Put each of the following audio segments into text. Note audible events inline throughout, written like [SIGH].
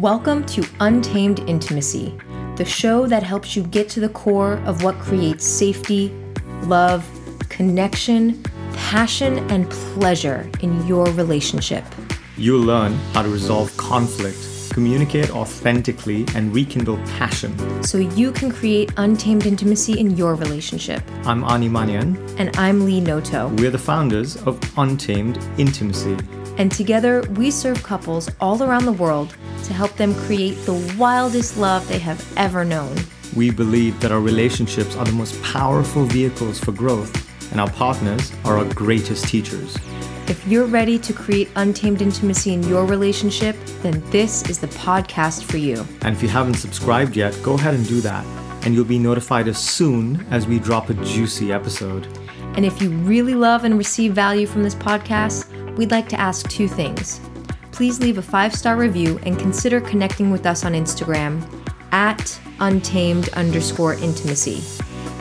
Welcome to Untamed Intimacy, the show that helps you get to the core of what creates safety, love, connection, passion, and pleasure in your relationship. You'll learn how to resolve conflict, communicate authentically, and rekindle passion. So you can create untamed intimacy in your relationship. I'm Ani Manian. And I'm Lee Noto. We're the founders of Untamed Intimacy. And together, we serve couples all around the world to help them create the wildest love they have ever known. We believe that our relationships are the most powerful vehicles for growth, and our partners are our greatest teachers. If you're ready to create untamed intimacy in your relationship, then this is the podcast for you. And if you haven't subscribed yet, go ahead and do that, and you'll be notified as soon as we drop a juicy episode. And if you really love and receive value from this podcast, we'd like to ask two things. Please leave a five star review and consider connecting with us on Instagram at untamed underscore intimacy.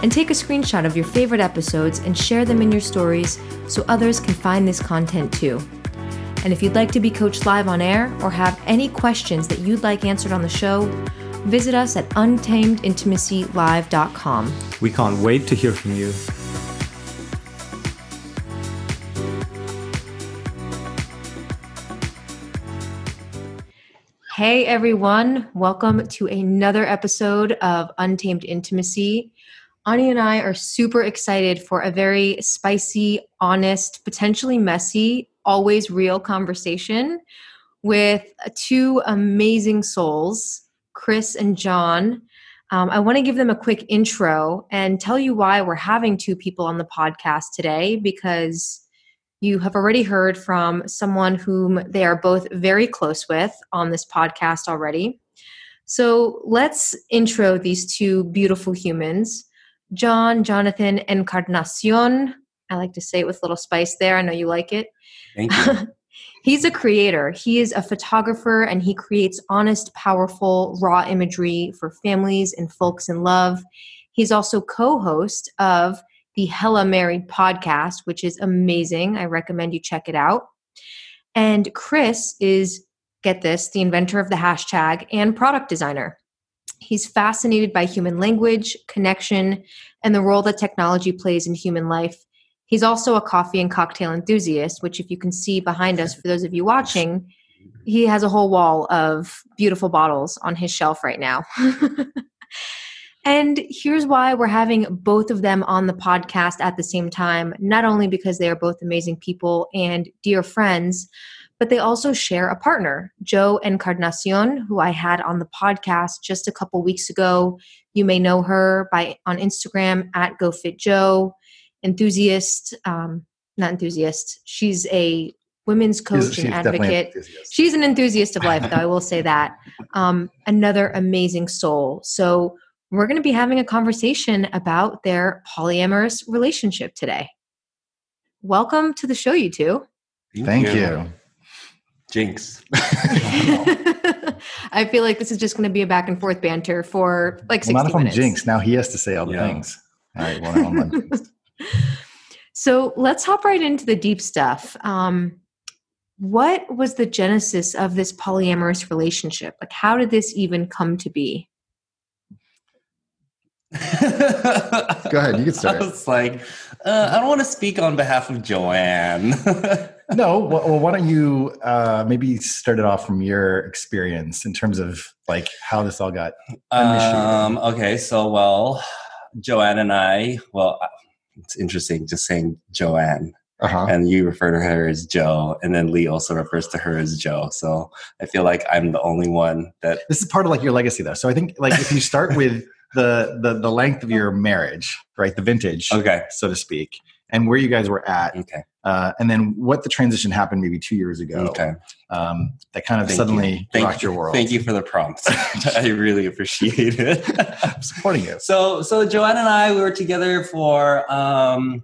And take a screenshot of your favorite episodes and share them in your stories so others can find this content too. And if you'd like to be coached live on air or have any questions that you'd like answered on the show, visit us at untamedintimacylive.com. We can't wait to hear from you. Hey everyone, welcome to another episode of Untamed Intimacy. Ani and I are super excited for a very spicy, honest, potentially messy, always real conversation with two amazing souls, Chris and John. Um, I want to give them a quick intro and tell you why we're having two people on the podcast today because you have already heard from someone whom they are both very close with on this podcast already. So let's intro these two beautiful humans John Jonathan Encarnacion. I like to say it with a little spice there. I know you like it. Thank you. [LAUGHS] He's a creator. He is a photographer and he creates honest, powerful, raw imagery for families and folks in love. He's also co host of the Hella Married podcast, which is amazing. I recommend you check it out. And Chris is, get this, the inventor of the hashtag and product designer. He's fascinated by human language, connection, and the role that technology plays in human life. He's also a coffee and cocktail enthusiast, which, if you can see behind us, for those of you watching, he has a whole wall of beautiful bottles on his shelf right now. [LAUGHS] And here's why we're having both of them on the podcast at the same time, not only because they are both amazing people and dear friends, but they also share a partner, Joe Encarnacion, who I had on the podcast just a couple weeks ago. You may know her by on Instagram at GoFitJoe, enthusiast, um, not enthusiast. She's a women's coach she's, and advocate. An she's an enthusiast of life, though I will say that. Um, another amazing soul. So we're going to be having a conversation about their polyamorous relationship today. Welcome to the show, you two. Thank, Thank you. you. Jinx. [LAUGHS] I feel like this is just going to be a back and forth banter for like 60 well, not if minutes. I'm Jinx. Now he has to say all the yeah. things. All right, one on one. So let's hop right into the deep stuff. Um, what was the genesis of this polyamorous relationship? Like, how did this even come to be? [LAUGHS] Go ahead, you can start. I was like, uh, I don't want to speak on behalf of Joanne. [LAUGHS] no, well, why don't you uh, maybe start it off from your experience in terms of like how this all got initiated? Um, okay, so well, Joanne and I, well, uh, it's interesting just saying Joanne. Uh-huh. And you refer to her as Joe, and then Lee also refers to her as Joe. So I feel like I'm the only one that. This is part of like your legacy, though. So I think like if you start with the the the length of your marriage, right? The vintage, okay, so to speak, and where you guys were at, okay, uh, and then what the transition happened maybe two years ago, okay, um, that kind of Thank suddenly you. rocked you. your world. Thank you for the prompt. [LAUGHS] [LAUGHS] I really appreciate it. I'm supporting you. So so Joanne and I we were together for. Um,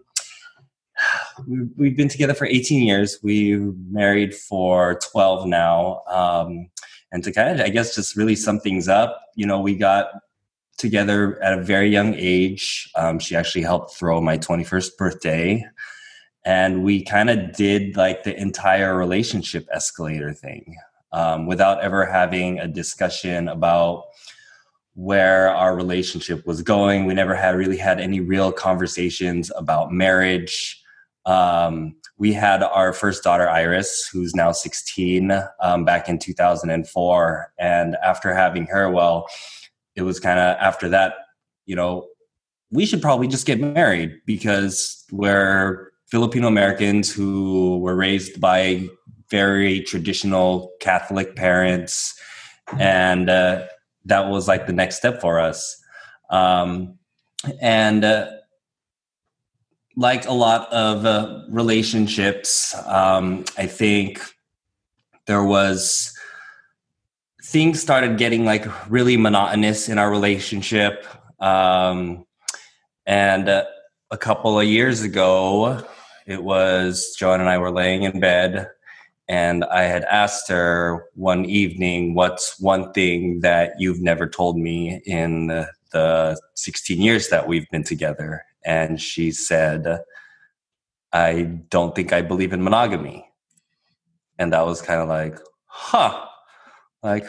we've been together for 18 years. We married for 12 now. Um, and to kind of, I guess, just really sum things up, you know, we got together at a very young age. Um, she actually helped throw my 21st birthday. And we kind of did like the entire relationship escalator thing. um, without ever having a discussion about where our relationship was going. We never had really had any real conversations about marriage. Um, we had our first daughter, Iris, who's now 16, um, back in 2004. And after having her, well, it was kind of after that, you know, we should probably just get married because we're Filipino Americans who were raised by very traditional Catholic parents. And uh, that was like the next step for us. Um, and uh, like a lot of uh, relationships, um, I think there was things started getting like really monotonous in our relationship. Um, and uh, a couple of years ago, it was Joanne and I were laying in bed, and I had asked her one evening, What's one thing that you've never told me in the, the 16 years that we've been together? And she said, I don't think I believe in monogamy. And that was kind of like, huh. Like,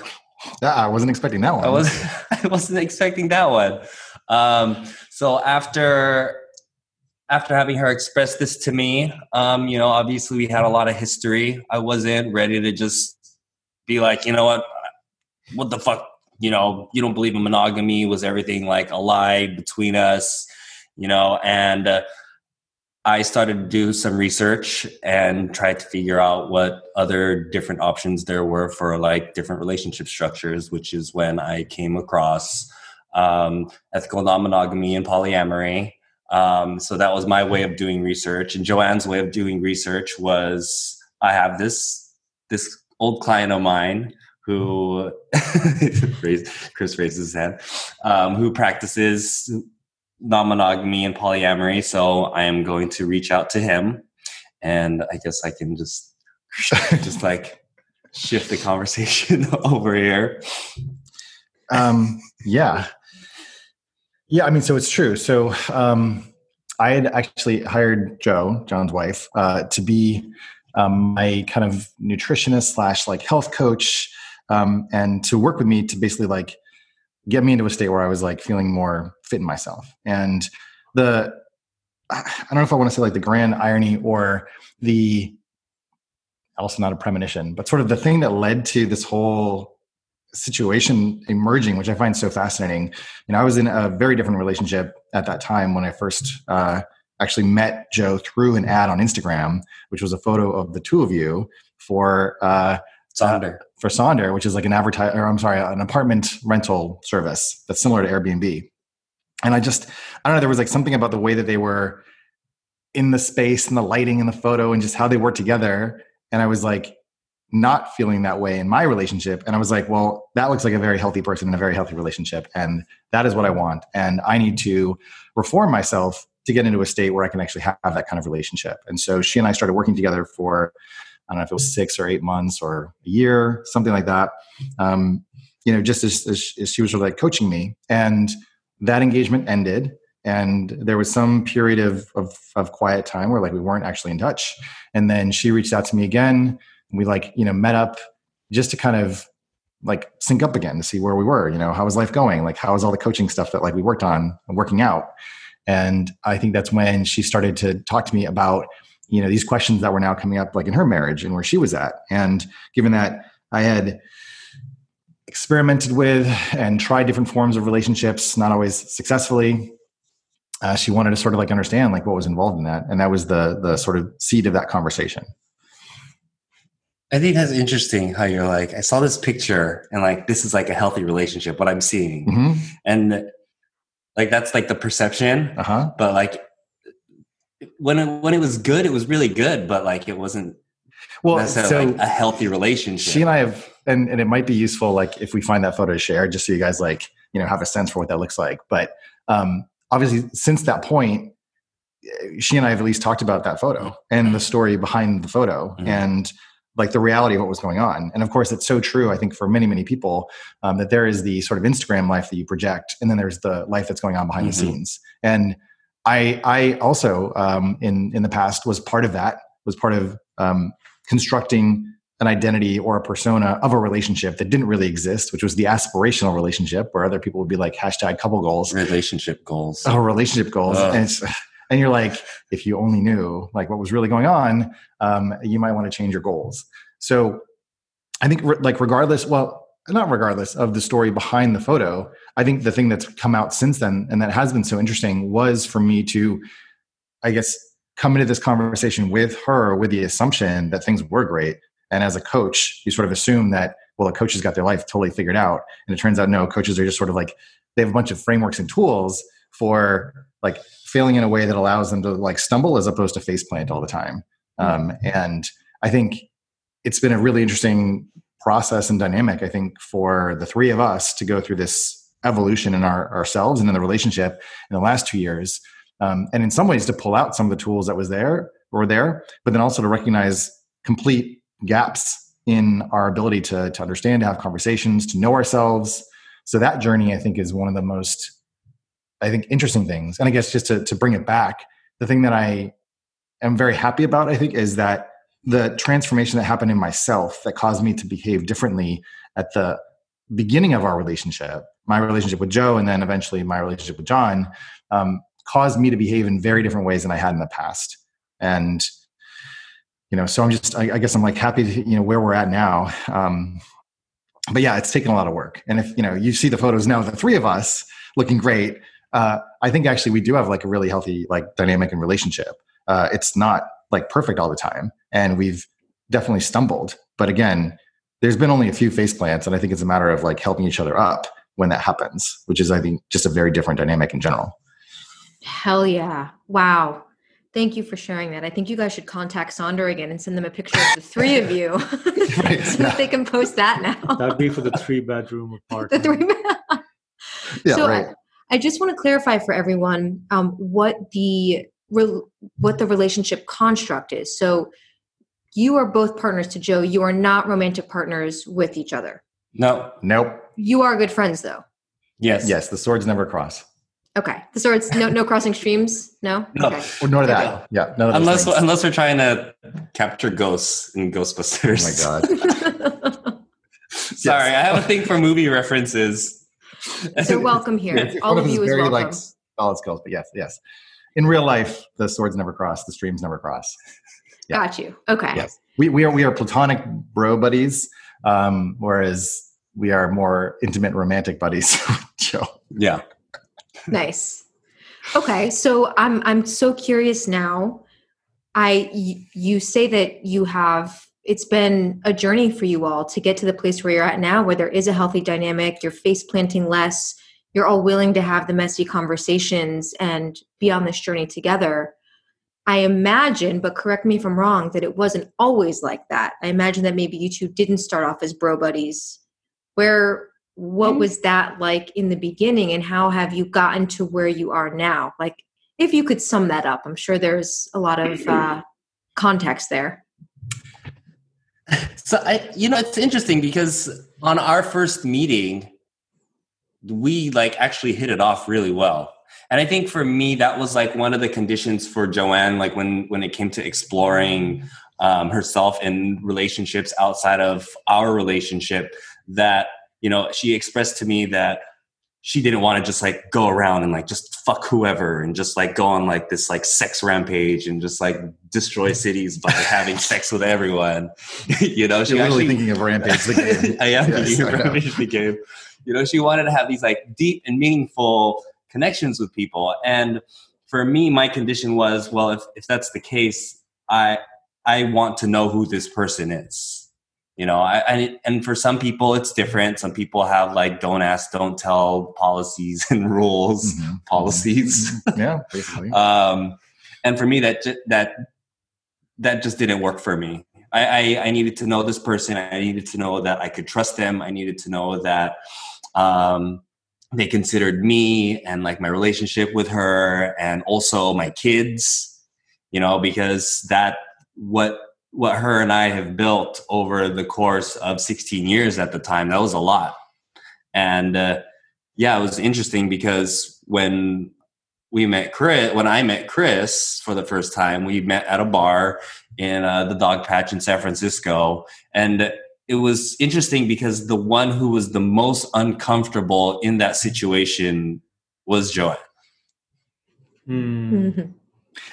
yeah, I wasn't expecting that one. I was [LAUGHS] I wasn't expecting that one. Um, so after after having her express this to me, um, you know, obviously we had a lot of history. I wasn't ready to just be like, you know what, what the fuck, you know, you don't believe in monogamy. Was everything like a lie between us, you know? And uh, I started to do some research and tried to figure out what other different options there were for like different relationship structures, which is when I came across um, ethical non-monogamy and polyamory. Um, so that was my way of doing research, and Joanne's way of doing research was I have this this old client of mine who [LAUGHS] Chris raises his hand, um, who practices non-monogamy and polyamory. So I am going to reach out to him, and I guess I can just [LAUGHS] just like shift the conversation [LAUGHS] over here. Um, yeah, yeah, I mean, so it's true. So um, I had actually hired Joe, John's wife, uh, to be um, my kind of nutritionist slash like health coach, um, and to work with me to basically like get me into a state where I was like feeling more fit in myself. And the I don't know if I want to say like the grand irony or the also not a premonition, but sort of the thing that led to this whole situation emerging, which I find so fascinating. You know, I was in a very different relationship at that time when I first uh, actually met Joe through an ad on Instagram, which was a photo of the two of you for uh, Sonder. For Sonder, which is like an advertise, or I'm sorry, an apartment rental service that's similar to Airbnb. And I just, I don't know, there was like something about the way that they were in the space and the lighting and the photo and just how they worked together. And I was like, not feeling that way in my relationship. And I was like, well, that looks like a very healthy person in a very healthy relationship. And that is what I want. And I need to reform myself to get into a state where I can actually have that kind of relationship. And so she and I started working together for, I don't know if it was six or eight months or a year, something like that. Um, you know, just as, as, she was sort of like coaching me. And that engagement ended and there was some period of, of, of quiet time where like we weren't actually in touch and then she reached out to me again we like you know met up just to kind of like sync up again to see where we were you know how was life going like how was all the coaching stuff that like we worked on working out and i think that's when she started to talk to me about you know these questions that were now coming up like in her marriage and where she was at and given that i had experimented with and tried different forms of relationships not always successfully uh, she wanted to sort of like understand like what was involved in that and that was the the sort of seed of that conversation I think that's interesting how you're like, I saw this picture and like, this is like a healthy relationship, what I'm seeing. Mm-hmm. And like, that's like the perception. Uh-huh. But like, when it, when it was good, it was really good, but like, it wasn't well, so like a healthy relationship. She and I have, and, and it might be useful, like if we find that photo to share, just so you guys like, you know, have a sense for what that looks like. But um, obviously, since that point, she and I have at least talked about that photo and the story behind the photo. Mm-hmm. And like the reality of what was going on. And of course, it's so true, I think, for many, many people um, that there is the sort of Instagram life that you project, and then there's the life that's going on behind mm-hmm. the scenes. And I, I also, um, in in the past, was part of that. Was part of um, constructing an identity or a persona of a relationship that didn't really exist, which was the aspirational relationship, where other people would be like hashtag couple goals, relationship goals, oh relationship goals, Ugh. and it's and you're like, if you only knew like what was really going on, um, you might want to change your goals. So I think re- like regardless, well, not regardless of the story behind the photo, I think the thing that's come out since then and that has been so interesting was for me to, I guess, come into this conversation with her with the assumption that things were great. And as a coach, you sort of assume that, well, a coach has got their life totally figured out. And it turns out, no, coaches are just sort of like, they have a bunch of frameworks and tools for like failing in a way that allows them to like stumble as opposed to face plant all the time. Um, and I think it's been a really interesting process and dynamic, I think, for the three of us to go through this evolution in our ourselves and in the relationship in the last two years. Um, and in some ways to pull out some of the tools that was there or there, but then also to recognize complete gaps in our ability to, to understand, to have conversations, to know ourselves. So that journey, I think, is one of the most, I think, interesting things. And I guess just to, to bring it back, the thing that I am very happy about, I think, is that the transformation that happened in myself that caused me to behave differently at the beginning of our relationship, my relationship with Joe, and then eventually my relationship with John, um, caused me to behave in very different ways than I had in the past. And you know, so I'm just, I, I guess I'm like happy to, you know, where we're at now. Um, but yeah, it's taken a lot of work. And if you know, you see the photos now, the three of us looking great. Uh, I think actually we do have like a really healthy like dynamic and relationship. Uh, it's not like perfect all the time, and we've definitely stumbled. But again, there's been only a few face plants, and I think it's a matter of like helping each other up when that happens, which is I think just a very different dynamic in general. Hell yeah. Wow. Thank you for sharing that. I think you guys should contact Sonder again and send them a picture of the three of you Right, so that they can post that now. That'd be for the three bedroom [LAUGHS] apartment. the apartment. three. Yeah, so right. I, I just want to clarify for everyone um, what the rel what the relationship construct is. So you are both partners to Joe. You are not romantic partners with each other. No. Nope. You are good friends, though. Yes. Yes, the swords never cross. Okay. The swords, no no crossing streams. No. No. Okay. Or nor Yeah. that. Yeah. None of Unless things. unless we're trying to capture ghosts in Ghostbusters. Oh my god. [LAUGHS] Sorry, I have a thing for movie references. They're welcome here. It's All of you is very, welcome. like solid skills, but yes, yes. In real life, the swords never cross, the streams never cross. yeah. Got you. Okay. Yes, we we are we are platonic bro buddies, um, whereas we are more intimate romantic buddies. with [LAUGHS] Joe. Yeah. Nice. Okay, so I'm I'm so curious now. I y- you say that you have it's been a journey for you all to get to the place where you're at now where there is a healthy dynamic, you're face planting less, you're all willing to have the messy conversations and be on this journey together. I imagine, but correct me if I'm wrong, that it wasn't always like that. I imagine that maybe you two didn't start off as bro buddies. Where what was that like in the beginning and how have you gotten to where you are now? Like if you could sum that up i'm sure there's a lot of uh, context there. [LAUGHS] So I, you know, it's interesting because on our first meeting, we like actually hit it off really well. And I think for me, that was like one of the conditions for Joanne, like when when it came to exploring um, herself in relationships outside of our relationship, that you know, she expressed to me that she didn't want to just like go around and like just fuck whoever and just like go on like this like sex rampage and just like destroy [LAUGHS] cities by having sex with everyone. [LAUGHS] you know, she You're literally actually thinking of Rampage the game. [LAUGHS] I am Yes, thinking I of. Rampage the game. You know, she wanted to have these like deep and meaningful connections with people. And for me, my condition was, well, if, if that's the case, I I want to know who this person is. You know, I, I and for some people it's different. Some people have like don't ask, don't tell policies [LAUGHS] and rules, Mhm. policies. [LAUGHS] yeah, basically. [LAUGHS] um, and for me that that that just didn't work for me I, I i needed to know this person i needed to know that i could trust them i needed to know that um, they considered me and like my relationship with her and also my kids you know because that what what her and i have built over the course of 16 years at the time that was a lot and uh, yeah it was interesting because when we met Chris, when I met Chris for the first time, we met at a bar in uh, the Dogpatch in San Francisco. And it was interesting because the one who was the most uncomfortable in that situation was Joanne. Mm. Mhm.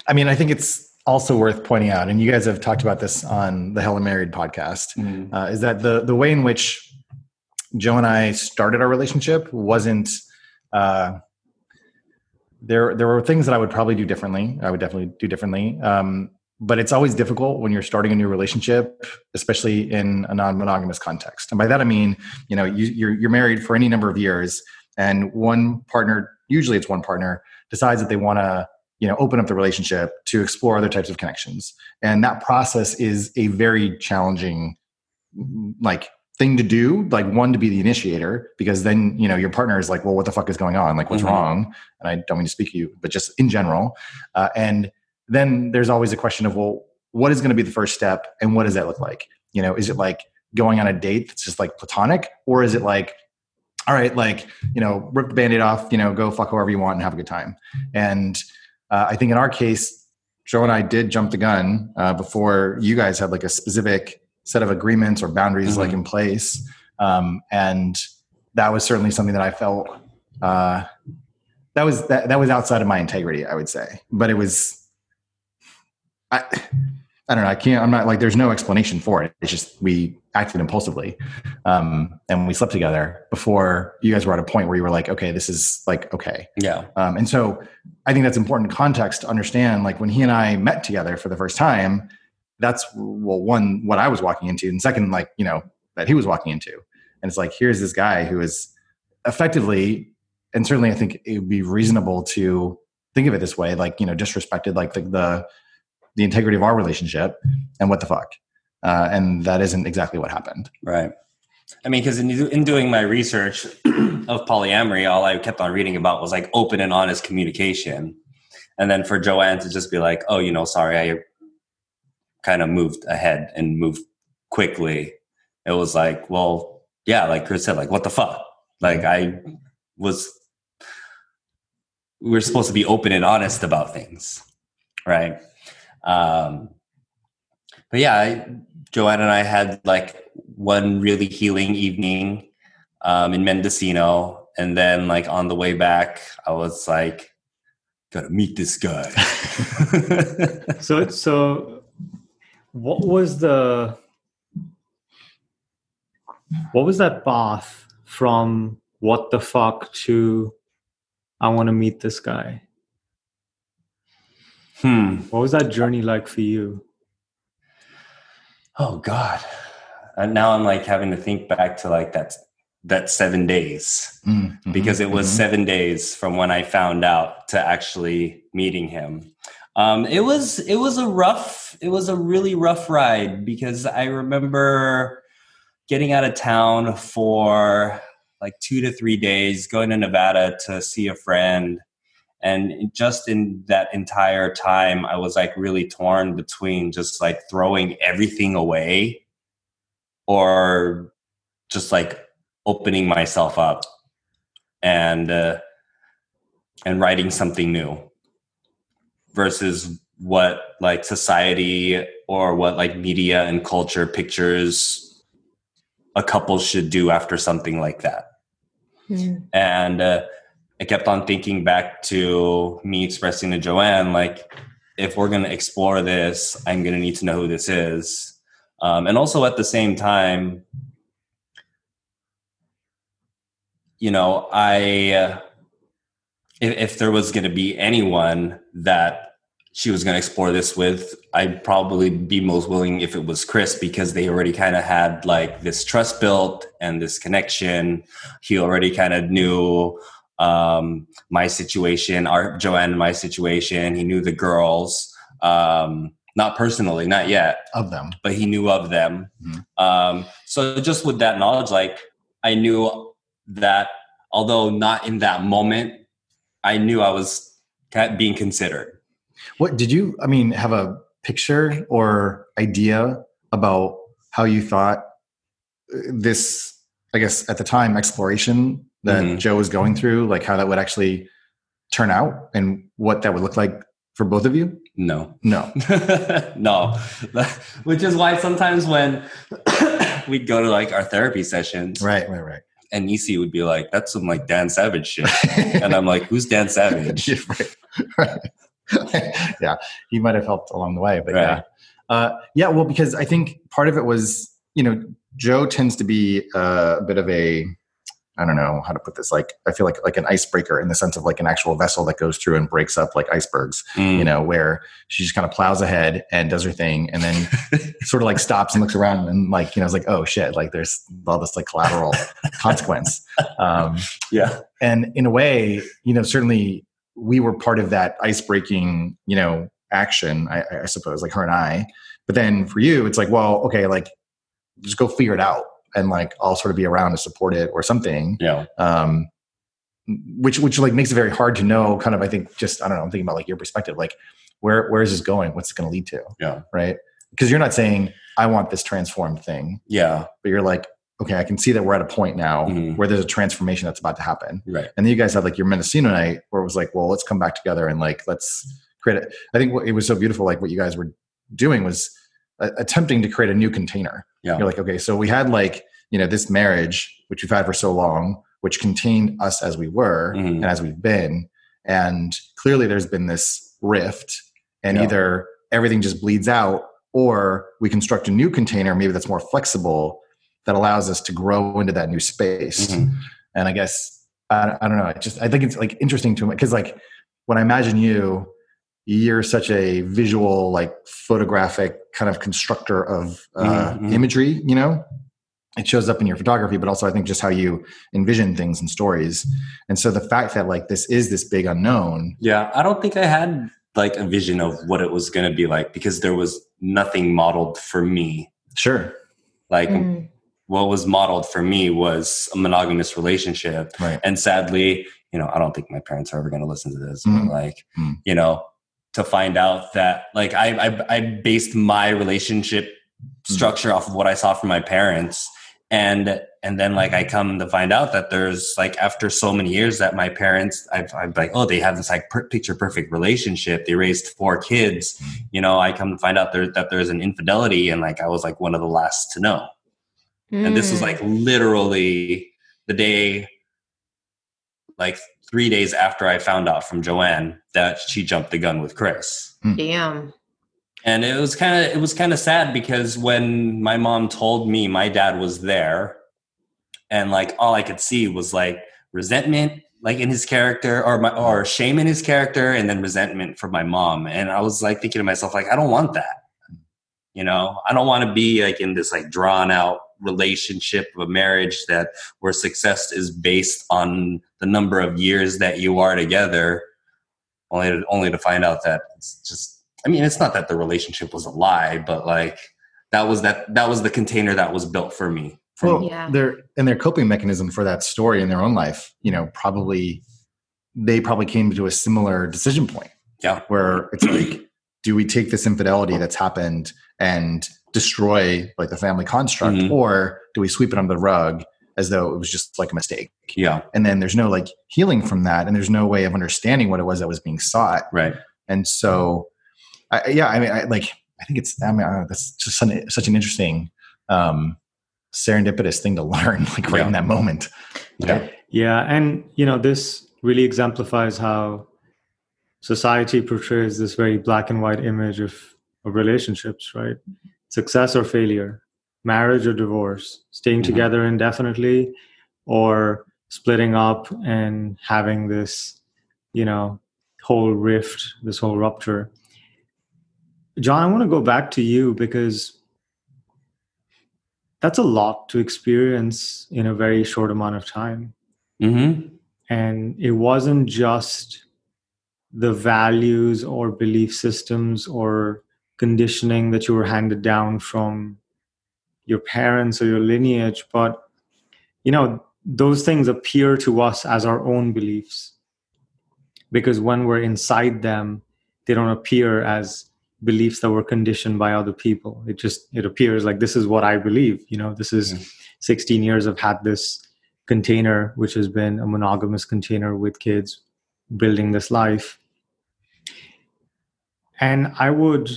I mean, I think it's also worth pointing out, and you guys have talked about this on the Hella Married podcast, uh, is that the the way in which Joe and I started our relationship wasn't. Uh, there, there were things that I would probably do differently. I would definitely do differently. Um, but it's always difficult when you're starting a new relationship, especially in a non-monogamous context. And by that I mean, you know, you, you're you're married for any number of years, and one partner, usually it's one partner, decides that they want to you know open up the relationship to explore other types of connections. And that process is a very challenging like thing to do like one to be the initiator because then you know your partner is like well what the fuck is going on? Like what's Mhm. wrong? And i don't mean to speak to you but just in general. Uh, and then there's always a question of well what is going to be the first step and what does that look like? You know is it like going on a date that's just like platonic or is it like all right like you know rip the band-aid off you know go fuck whoever you want and have a good time? And uh, I think in our case, Joe and I did jump the gun uh, before you guys had like a specific set of agreements or boundaries like Mhm. in place, um, and that was certainly something that I felt uh, that was that, that was outside of my integrity, I would say. But it was, I, I don't know. I can't. I'm not like. There's no explanation for it. It's just we acted impulsively, um, and we slept together before you guys were at a point where you were like, okay, this is like okay. Yeah. Um, and so I think that's important context to understand. Like when he and I met together for the first time, that's well, one, what I was walking into, and second, like, you know, that he was walking into. And it's like, here's this guy who is effectively, and certainly I think it would be reasonable to think of it this way, like, you know, disrespected like the the, the integrity of our relationship and what the fuck. Uh, and that isn't exactly what happened. Right. I mean, because in, in doing my research [CLEARS THROAT] of polyamory, all I kept on reading about was like open and honest communication. And then for Joanne to just be like, oh, you know, sorry, I kind of moved ahead and moved quickly. It was like, well, yeah, like Chris said, like, what the fuck? Like, I was, We're supposed to be open and honest about things. Right. Um, but yeah, I, Joanne and I had like one really healing evening um, in Mendocino, and then like on the way back, I was like, "Gotta meet this guy." [LAUGHS] So, so what was the what was that path from what the fuck to I want to meet this guy? Hmm. What was that journey like for you? Oh God. And now I'm like having to think back to like that that seven days Mm, mhm, because it was mhm. seven days from when I found out to actually meeting him. Um, it was it was a rough it was a really rough ride because I remember getting out of town for like two to three days, going to Nevada to see a friend, and just in that entire time, I was like really torn between just like throwing everything away or just like opening myself up and uh, and writing something new versus what like society or what like media and culture pictures a couple should do after something like that Mhm. and uh, I kept on thinking back to me expressing to Joanne, like, if we're going to explore this, I'm going to need to know who this is. Um, and also at the same time, you know, I, uh, if, if there was going to be anyone that she was going to explore this with, I'd probably be most willing if it was Chris because they already kind of had like this trust built and this connection. He already kind of knew um, my situation, our Joanne my situation. He knew the girls, um, not personally, not yet, of them. but he knew of them. Mhm. Um, so just with that knowledge, like I knew that although not in that moment, I knew I was being considered. What did you? I mean, have a picture or idea about how you thought uh, this? I guess at the time, exploration that Mhm. Joe was going through, like how that would actually turn out and what that would look like for both of you? No. No. [LAUGHS] no. [LAUGHS] Which is why sometimes when [COUGHS] we'd go to like our therapy sessions, Right, right, right. and Nisi would be like, "That's some like Dan Savage shit," [LAUGHS] and I'm like, "Who's Dan Savage?" Yeah, right. right. yeah, he might have helped along the way, but Right. yeah, uh, yeah. Well, because I think part of it was, you know, Joe tends to be uh, a bit of a, I don't know how to put this. Like, I feel like like an icebreaker in the sense of like an actual vessel that goes through and breaks up like icebergs. Mm. You know, where she just kind of plows ahead and does her thing, and then [LAUGHS] sort of like stops and looks around and like you know, it's like, oh shit, like there's all this like collateral [LAUGHS] consequence. Um, yeah. and in a way you know certainly we were part of that icebreaking, you know action I, I suppose like her and i but then for you it's like well okay like just go figure it out and like i'll sort of be around to support it or something Yeah. um which which like makes it very hard to know kind of i think just i don't know i'm thinking about like your perspective like where where is this going what's it going to lead to Yeah. right because you're not saying i want this transformed thing Yeah. but you're like okay i can see that we're at a point now Mhm. where there's a transformation that's about to happen Right. and then you guys had like your Mendocino night where it was like, well, let's come back together and like, let's create it. I think what, it was so beautiful. Like what you guys were doing was uh, attempting to create a new container. Yeah. You're like, okay, so we had like, you know, this marriage, which we've had for so long, which contained us as we were Mhm. and as we've been. And clearly there's been this rift and Yeah. either everything just bleeds out or we construct a new container, maybe that's more flexible that allows us to grow into that new space Mhm. and I guess I, I don't know. I just I think it's like interesting to me because like when I imagine you, you're such a visual, like photographic kind of constructor of uh, Mhm. imagery. You know, it shows up in your photography, but also I think just how you envision things and stories. And so the fact that like this is this big unknown, Yeah. I don't think I had like a vision of what it was going to be like because there was nothing modeled for me. sure, Like Mm. what was modeled for me was a monogamous relationship. right, And sadly, you know, I don't think my parents are ever going to listen to this. Mm. But like, Mm. you know, to find out that like I, I I based my relationship Mm. structure off of what I saw from my parents, and and then like I come to find out that there's like after so many years that my parents I've I'm like oh they have this like per- picture perfect relationship. They raised four kids. You know, I come to find out there that there's an infidelity, and like I was like one of the last to know. And this was Mm. like literally the day, like three days after I found out from Joanne that she jumped the gun with Chris. Hmm. damn. And it was kind of it was kind of sad because when my mom told me my dad was there, and like all I could see was like resentment, like in his character, or my or shame in his character, and then resentment for my mom. And I was like thinking to myself, like I don't want that. You know, I don't want to be like in this like drawn out relationship of a marriage that where success is based on the number of years that you are together, only to, only to find out that it's just. I mean, it's not that the relationship was a lie, but like that was that that was the container that was built for me. For well, me. Yeah. their and their coping mechanism for that story in their own life, you know, probably they probably came to a similar decision point. Yeah. where it's like, do we take this infidelity that's happened and destroy like the family construct, Mhm. or do we sweep it under the rug as though it was just like a mistake? Yeah, And then there's no like healing from that, and there's no way of understanding what it was that was being sought. right. And so, I, yeah, I mean, I like, I think it's, I mean, I don't know, that's just such, an- such an interesting, um, serendipitous thing to [LAUGHS] learn, like right Yeah. in that moment. Yeah. Yeah, and you know this really exemplifies how society portrays this very black and white image of, of relationships, right? Success or failure, marriage or divorce, staying Mhm. together indefinitely, or splitting up and having this, you know, whole rift, this whole rupture. John, I want to go back to you because that's a lot to experience in a very short amount of time Mm-hmm. and it wasn't just the values or belief systems or conditioning that you were handed down from your parents or your lineage but you know those things appear to us as our own beliefs because when we're inside them they don't appear as beliefs that were conditioned by other people it just it appears like this is what i believe you know this is Mhm. 16 years i've had this container which has been a monogamous container with kids building this life. And I would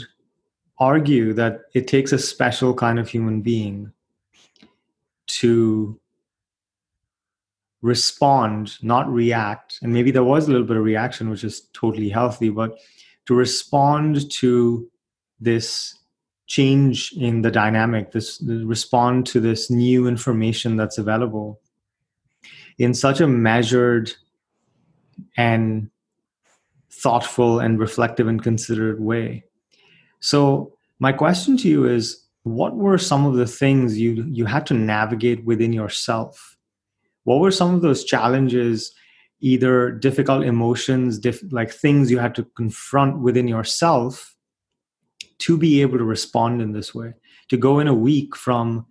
argue that it takes a special kind of human being to respond, not react. And maybe there was a little bit of reaction, which is totally healthy, but to respond to this change in the dynamic, this respond to this new information that's available in such a measured and thoughtful and reflective and considered way. So my question to you is what were some of the things you you had to navigate within yourself? What were some of those challenges either difficult emotions diff- like things you had to confront within yourself to be able to respond in this way to go in a week from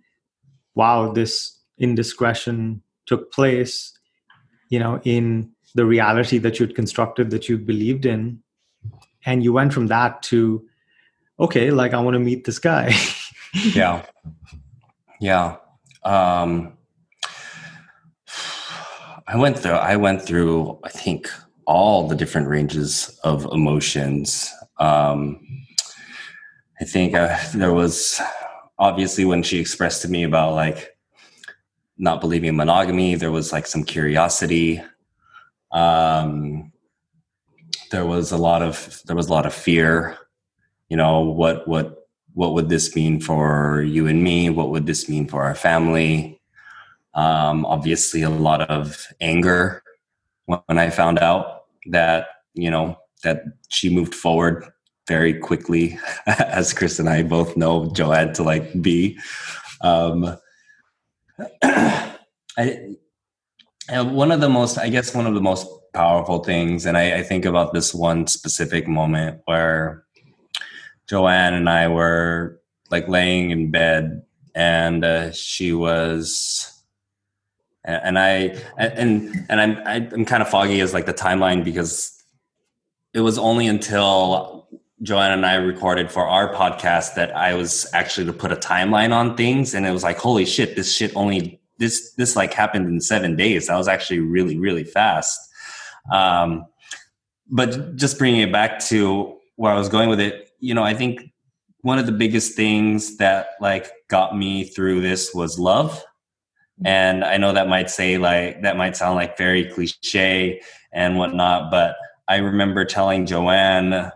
wow this indiscretion took place you know in the reality that you'd constructed that you believed in and you went from that to okay like i want to meet this guy [LAUGHS] yeah yeah um i went through i went through i think all the different ranges of emotions um i think uh, there was obviously when she expressed to me about like not believing in monogamy. There was like some curiosity. Um, there was a lot of there was a lot of fear. You know what what what would this mean for you and me? What would this mean for our family? Um, obviously, a lot of anger when I found out that you know that she moved forward very quickly, [LAUGHS] as Chris and I both know Joanne to like be. Um, [CLEARS THROAT] I, one of the most, I guess, one of the most powerful things, and I, I think about this one specific moment where Joanne and I were like laying in bed, and uh, she was and I and and I'm I'm kind of foggy as like the timeline because it was only until Joanne and I recorded for our podcast that I was actually to put a timeline on things, and it was like, holy shit, this shit only this this like happened in seven days. That was actually really really fast. Um, but just bringing it back to where I was going with it, you know, I think one of the biggest things that like got me through this was love. And I know that might say like that might sound like very cliche and whatnot, but I remember telling Joanne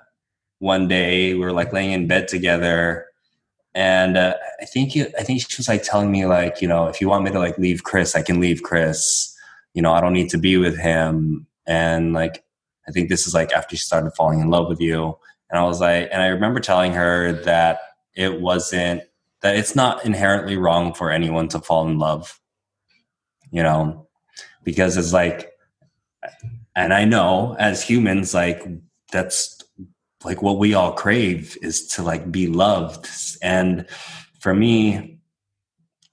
one day we were like laying in bed together and uh, i think you, i think she was like telling me like you know if you want me to like leave chris i can leave chris. You know i don't need to be with him. And like i think this is like after she started falling in love with you and i was like and i remember telling her that it wasn't that it's not inherently wrong for anyone to fall in love you know? Because it's like and i know as humans like that's like what we all crave is to like be loved. And for me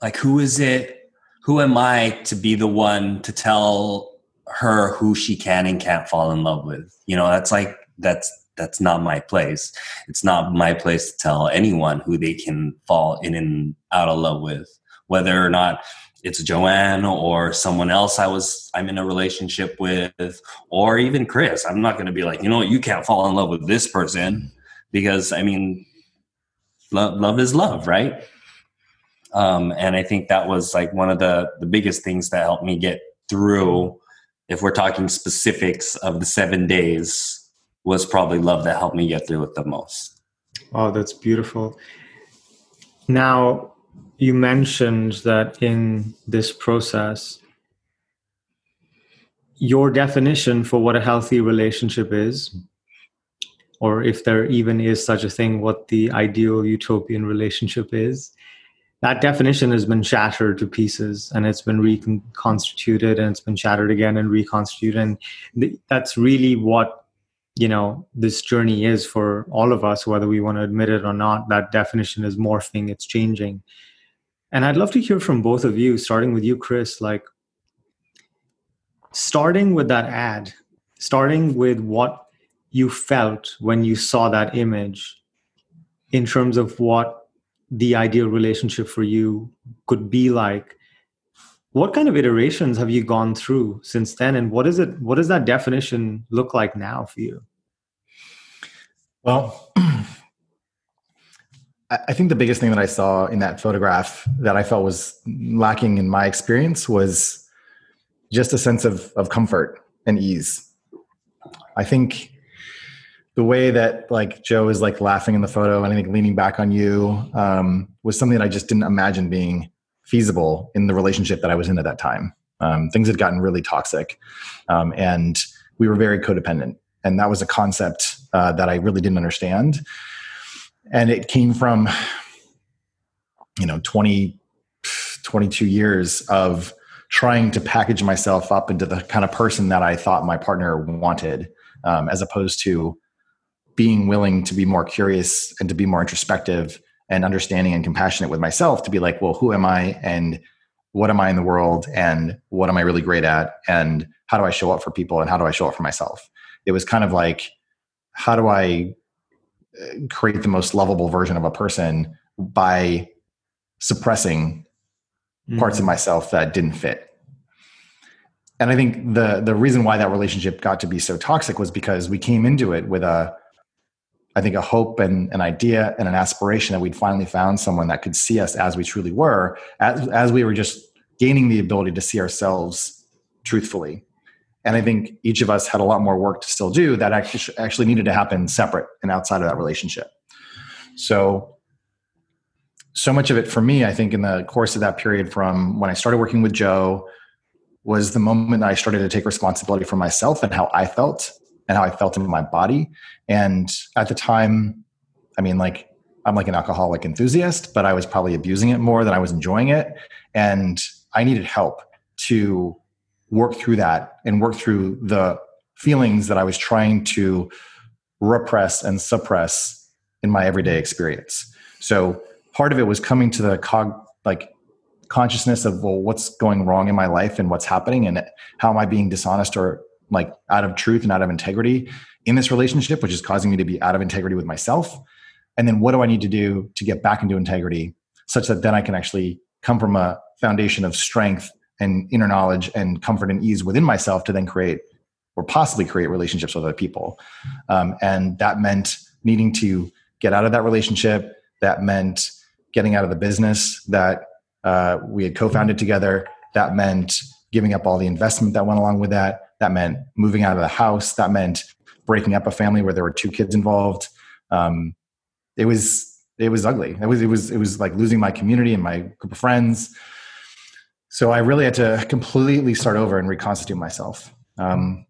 like who is it who am i to be the one to tell her who she can and can't fall in love with? You know that's like that's that's not my place it's not my place to tell anyone who they can fall in and out of love with whether or not it's Joanne or someone else I was I'm in a relationship with, or even Chris. I'm not going to be like, you know, you can't fall in love with this person because I mean, love, love is love, right? Um, and I think that was like one of the the biggest things that helped me get through. If we're talking specifics of the seven days, was probably love that helped me get through it the most. Oh, that's beautiful. Now, you mentioned that in this process, your definition for what a healthy relationship is, or if there even is such a thing, what the ideal utopian relationship is, that definition has been shattered to pieces and it's been reconstituted and it's been shattered again and reconstituted. And that's really what you know this journey is for all of us whether we want to admit it or not that definition is morphing it's changing and I'd love to hear from both of you, starting with you, Chris, like starting with that ad, starting with what you felt when you saw that image in terms of what the ideal relationship for you could be like. What kind of iterations have you gone through since then and what is it what does that definition look like now for you well [CLEARS THROAT] I think the biggest thing that I saw in that photograph that I felt was lacking in my experience was just a sense of, of comfort and ease. I think the way that like Joe is like laughing in the photo and I think leaning back on you um, was something that I just didn't imagine being feasible in the relationship that I was in at that time. Um, things had gotten really toxic, um, and we were very codependent, and that was a concept uh, that I really didn't understand. And it came from, you know, 20, 22 years of trying to package myself up into the kind of person that I thought my partner wanted, um, as opposed to being willing to be more curious and to be more introspective and understanding and compassionate with myself to be like, well, who am I and what am I in the world and what am I really great at and how do I show up for people and how do I show up for myself? It was kind of like, how do I uh, create the most lovable version of a person by suppressing mm-hmm. parts of mm-hmm. myself that didn't fit? And I think the the reason why that relationship got to be so toxic was because we came into it with a I think a hope and an idea and an aspiration that we'd finally found someone that could see us as we truly were, as, as we were just gaining the ability to see ourselves truthfully. And I think each of us had a lot more work to still do that actually actually needed to happen separate and outside of that relationship. So, so much of it for me, I think, in the course of that period from when I started working with Joe was the moment I started to take responsibility for myself and how I felt and how I felt in my body. And at the time, I mean, like, I'm like an alcoholic enthusiast, but I was probably abusing it more than I was enjoying it. And I needed help to work through that and work through the feelings that I was trying to repress and suppress in my everyday experience. So part of it was coming to the cog like consciousness of well what's going wrong in my life and what's happening and how am I being dishonest or like out of truth and out of integrity in this relationship, which is causing me to be out of integrity with myself. And then what do I need to do to get back into integrity such that then I can actually come from a foundation of strength and inner knowledge and comfort and ease within myself to then create or possibly create relationships with other people. Um, and that meant needing to get out of that relationship. That meant getting out of the business that uh, we had co founded together. That meant giving up all the investment that went along with that. That meant moving out of the house. That meant breaking up a family where there were two kids involved. Um, it was it was ugly. It was it was it was like losing my community and my group of friends. So I really had to completely start over and reconstitute myself. Um,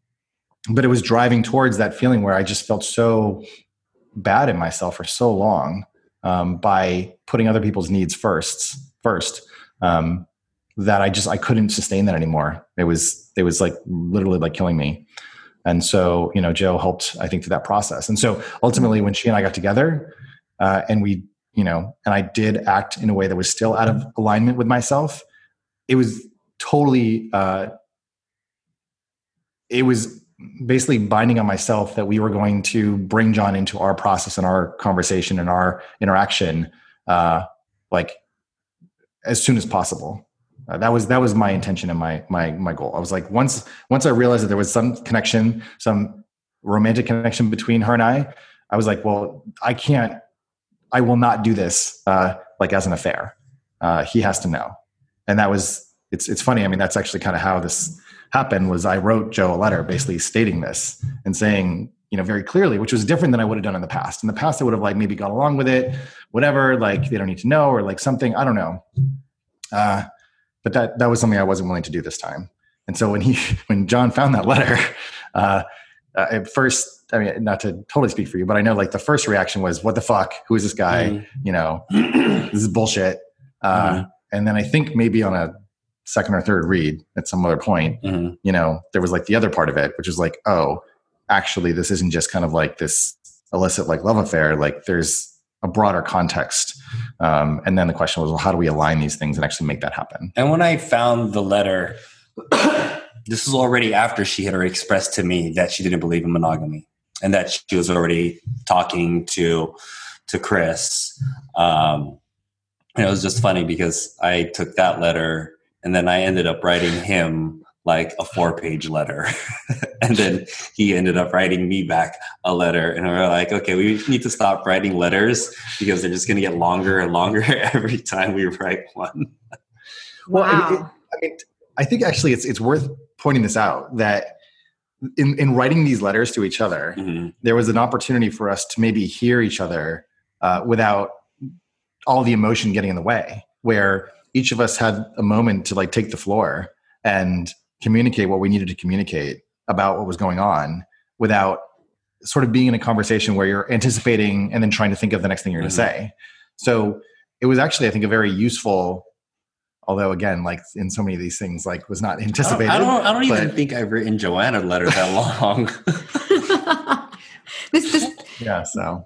but it was driving towards that feeling where I just felt so bad in myself for so long um, by putting other people's needs first. First, um, that I just I couldn't sustain that anymore. It was it was like literally like killing me. And so, you know, Joe helped, I think, through that process. And so ultimately, when she and I got together uh, and we, you know, and I did act in a way that was still out of alignment with myself, it was totally, uh, it was basically binding on myself that we were going to bring John into our process and our conversation and our interaction, uh, like as soon as possible. Uh, that was that was my intention and my my my goal. I was like once once I realized that there was some connection, some romantic connection between her and I, I was like, well, I can't, I will not do this uh, like as an affair. Uh, he has to know, and that was it's it's funny. I mean, that's actually kind of how this happened. Was I wrote Joe a letter basically stating this and saying you know very clearly which was different than i would have done in the past in the past i would have like maybe got along with it whatever like they don't need to know or like something i don't know uh, but that that was something I wasn't willing to do this time. And so when he [LAUGHS] when John found that letter, [LAUGHS] uh, uh, at first, I mean, not to totally speak for you, but I know like the first reaction was, "What the fuck? Who is this guy? Mm-hmm. You know, [CLEARS THROAT] this is bullshit." Uh, mm-hmm. And then I think maybe on a second or third read at some other point, mm-hmm. you know, there was like the other part of it, which is like, oh, actually, this isn't just kind of like this illicit like love affair. Like there's a broader context. Um, and then the question was, well, how do we align these things and actually make that happen? And when I found the letter, [COUGHS] this was already after she had already expressed to me that she didn't believe in monogamy and that she was already talking to to Chris. Um, and it was just funny because I took that letter and then I ended up writing him like a four page letter. [LAUGHS] and then he ended up writing me back a letter. And we are like, okay, we need to stop writing letters because they're just going to get longer and longer [LAUGHS] every time we write one. Well, wow. it, I mean, I think actually it's, it's worth pointing this out that in, in writing these letters to each other, mm-hmm. there was an opportunity for us to maybe hear each other uh, without all the emotion getting in the way, where each of us had a moment to like take the floor and communicate what we needed to communicate about what was going on without sort of being in a conversation where you're anticipating and then trying to think of the next thing you're mm-hmm. going to say. So it was actually, I think, a very useful. Although again, like in so many of these things, like was not anticipated. I don't. I don't, I don't even think I've written Joanna a letter that long. [LAUGHS] [LAUGHS] this, this, yeah. So.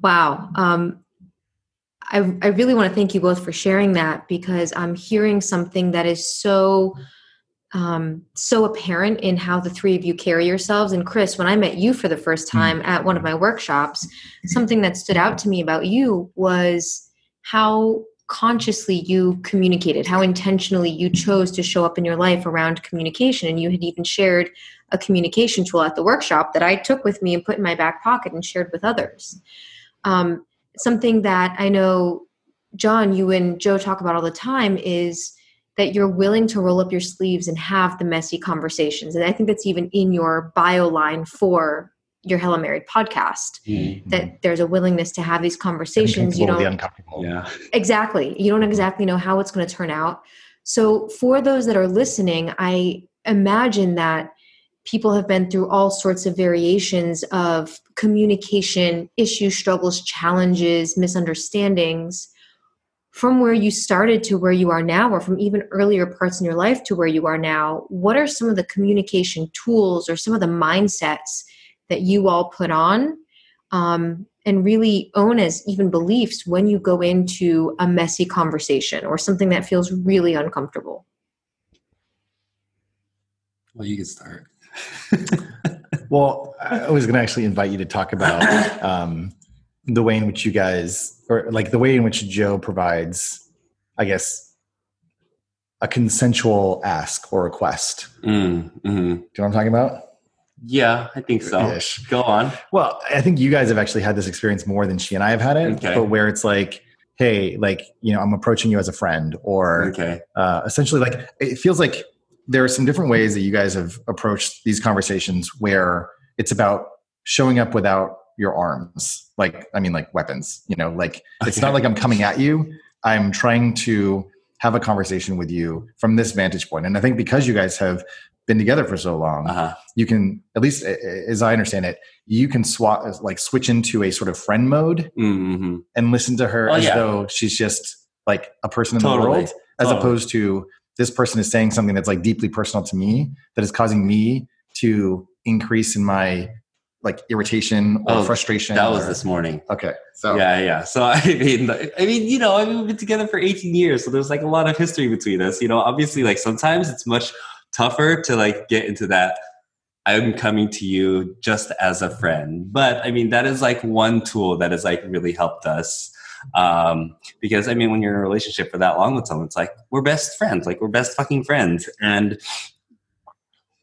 Wow. Um, I, I really want to thank you both for sharing that because I'm hearing something that is so um, so apparent in how the three of you carry yourselves. And Chris, when I met you for the first hmm. time at one of my workshops, something that stood out to me about you was how consciously you communicated, how intentionally you chose to show up in your life around communication. And you had even shared a communication tool at the workshop that I took with me and put in my back pocket and shared with others. Um, something that I know, John, you and Joe talk about all the time is that you're willing to roll up your sleeves and have the messy conversations. And I think that's even in your bio line for your Hella Married podcast. Mm-hmm. That there's a willingness to have these conversations. You don't yeah. exactly. You don't exactly know how it's going to turn out. So for those that are listening, I imagine that people have been through all sorts of variations of communication issues, struggles, challenges, misunderstandings from where you started to where you are now, or from even earlier parts in your life to where you are now, what are some of the communication tools or some of the mindsets that you all put on um, and really own as even beliefs when you go into a messy conversation or something that feels really uncomfortable? Well, you can start. [LAUGHS] well, I was going to actually invite you to talk about um, the way in which you guys or like the way in which joe provides i guess a consensual ask or request mm, mm-hmm. do you know what i'm talking about yeah i think so Ish. go on well i think you guys have actually had this experience more than she and i have had it okay. but where it's like hey like you know i'm approaching you as a friend or okay. uh, essentially like it feels like there are some different ways that you guys have approached these conversations where it's about showing up without your arms like i mean like weapons you know like it's not like i'm coming at you i'm trying to have a conversation with you from this vantage point and i think because you guys have been together for so long uh-huh. you can at least as i understand it you can swap like switch into a sort of friend mode mm-hmm. and listen to her oh, as yeah. though she's just like a person in totally. the world as totally. opposed to this person is saying something that's like deeply personal to me that is causing me to increase in my like irritation or oh, frustration? That was this morning. Okay. So yeah, yeah. So [LAUGHS] I mean, I mean, you know, I mean, we've been together for 18 years, so there's like a lot of history between us. You know, obviously, like sometimes it's much tougher to like get into that. I'm coming to you just as a friend, but I mean, that is like one tool that has like really helped us. Um, because I mean, when you're in a relationship for that long with someone, it's like we're best friends, like we're best fucking friends, and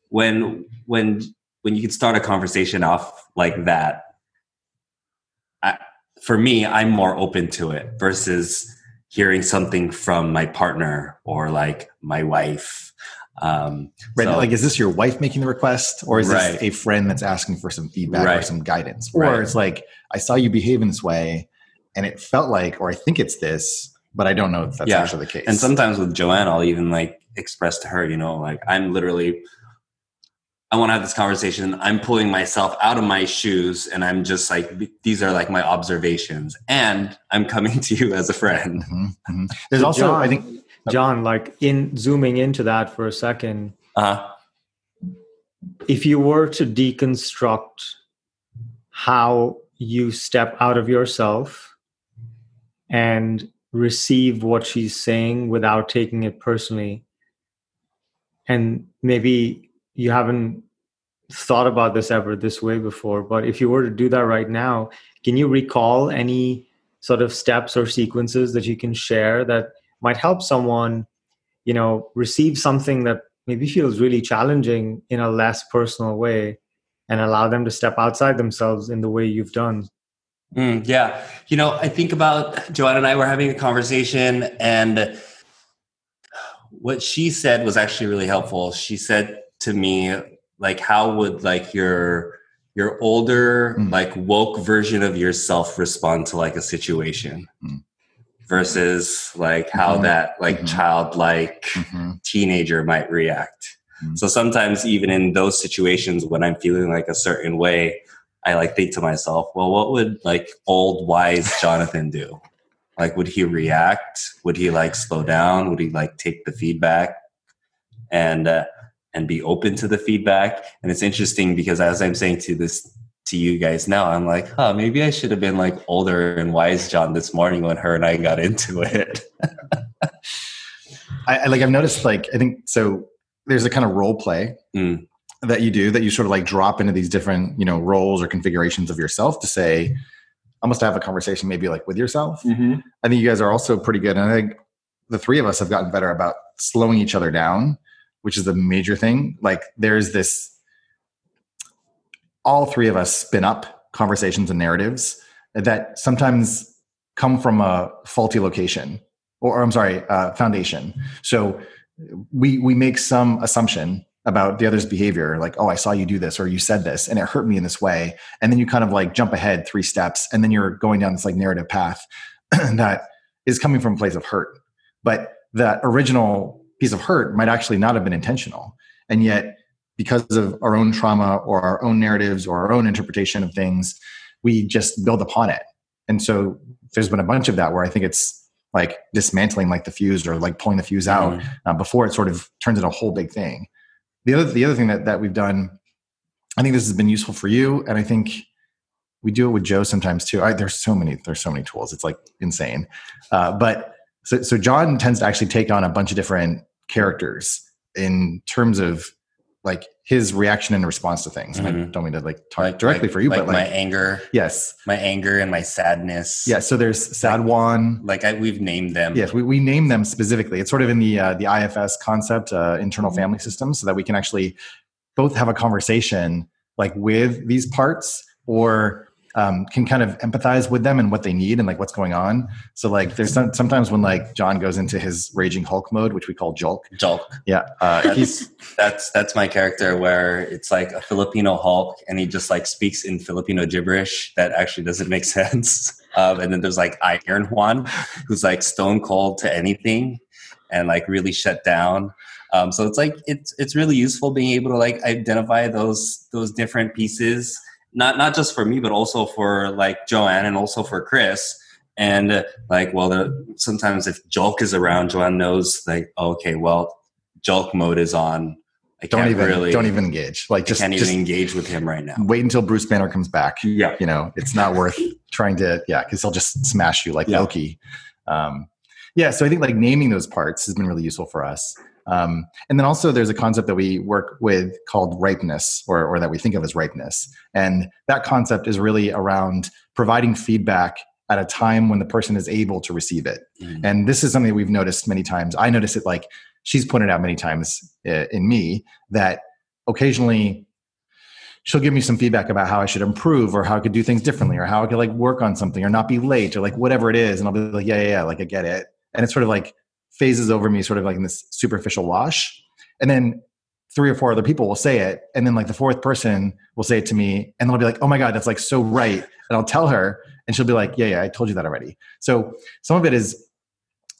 when when when you can start a conversation off like that, I, for me, I'm more open to it versus hearing something from my partner or like my wife. Um, right. So, like, is this your wife making the request or is right. this a friend that's asking for some feedback right. or some guidance? Or right. it's like, I saw you behave in this way and it felt like, or I think it's this, but I don't know if that's yeah. actually the case. And sometimes with Joanne, I'll even like express to her, you know, like I'm literally I want to have this conversation. I'm pulling myself out of my shoes and I'm just like, these are like my observations. And I'm coming to you as a friend. Mm-hmm, mm-hmm. There's so also, John, I think, John, like in zooming into that for a 2nd uh-huh. if you were to deconstruct how you step out of yourself and receive what she's saying without taking it personally, and maybe you haven't thought about this ever this way before, but if you were to do that right now, can you recall any sort of steps or sequences that you can share that might help someone you know receive something that maybe feels really challenging in a less personal way and allow them to step outside themselves in the way you've done Mm, yeah. You know, I think about Joanne and I were having a conversation, and what she said was actually really helpful. She said to me, like, how would like your your older, mm. like woke version of yourself respond to like a situation mm. versus like how mm-hmm. that like mm-hmm. childlike mm-hmm. teenager might react. Mm. So sometimes even in those situations when I'm feeling like a certain way, I like think to myself, well, what would like old wise [LAUGHS] Jonathan do? Like, would he react? Would he like slow down? Would he like take the feedback and uh, and be open to the feedback? And it's interesting because as I'm saying to this to you guys now, I'm like, huh, maybe I should have been like older and wise John this morning when her and I got into it. [LAUGHS] I, I, like I've noticed like I think so. There's a kind of role play mm that you do that you sort of like drop into these different you know roles or configurations of yourself to say almost have a conversation maybe like with yourself mm-hmm. i think you guys are also pretty good and i think the three of us have gotten better about slowing each other down which is the major thing like there's this all three of us spin up conversations and narratives that sometimes come from a faulty location or, or i'm sorry uh, foundation. So we we make some assumption about the other's behavior like oh i saw you do this or you said this and it hurt me in this way. And then you kind of like jump ahead three steps and then you're going down this like narrative path [CLEARS THROAT] that is coming from a place of hurt. But that original piece of hurt might actually not have been intentional. And yet because of our own trauma or our own narratives or our own interpretation of things we just build upon it. And so there's been a bunch of that where i think it's like dismantling like the fuse or like pulling the fuse out mm-hmm. uh, before it sort of turns into a whole big thing. The other the other thing that, that we've done i think this has been useful for you and i think we do it with joe sometimes too. I, there's so many there's so many tools. It's like insane. Uh, but so, so john tends to actually take on a bunch of different characters in terms of like his reaction and response to things. Mm-hmm. I don't mean to like talk like, directly like, for you, like but like my anger. Yes. My anger and my sadness. Yeah. So there's sad one. Like I, we've named them. Yes. We, we name them specifically. It's sort of in the, uh, the IFS concept, uh, internal mm-hmm. family system so that we can actually both have a conversation like with these parts or um, can kind of empathize with them and what they need and like what's going on. So like there's some, sometimes when like John goes into his raging Hulk mode, which we call Julk. Julk. Yeah. Uh, that's, he's that's that's my character where it's like a Filipino Hulk and he just like speaks in Filipino gibberish that actually doesn't make [LAUGHS] sense. Um, and then there's like Iron Juan, who's like stone cold to anything and like really shut down. Um, so it's like it's it's really useful being able to like identify those those different pieces not not just for me, but also for like Joanne and also for Chris. And uh, like, well, the, sometimes if Julk is around, Joanne knows like, okay, well, Julk mode is on. I don't even really, don't even engage. Like, just can't just even engage with him right now. Wait until Bruce Banner comes back. Yeah, you know, it's not worth trying to. Yeah, because he'll just smash you like yeah. Loki. Um, yeah, so I think like naming those parts has been really useful for us. Um, and then also there's a concept that we work with called ripeness, or, or that we think of as ripeness. And that concept is really around providing feedback at a time when the person is able to receive it. Mm-hmm. And this is something we've noticed many times. I notice it like she's pointed out many times uh, in me that occasionally she'll give me some feedback about how I should improve or how I could do things differently or how I could like work on something or not be late or like whatever it is. And I'll be like, yeah, yeah, yeah, like I get it. And it's sort of like phases over me sort of like in this superficial wash. And then three or four other people will say it. And then like the fourth person will say it to me and they'll be like oh my god that's like so right. And i'll tell her and she'll be like yeah yeah i told you that already. So some of it is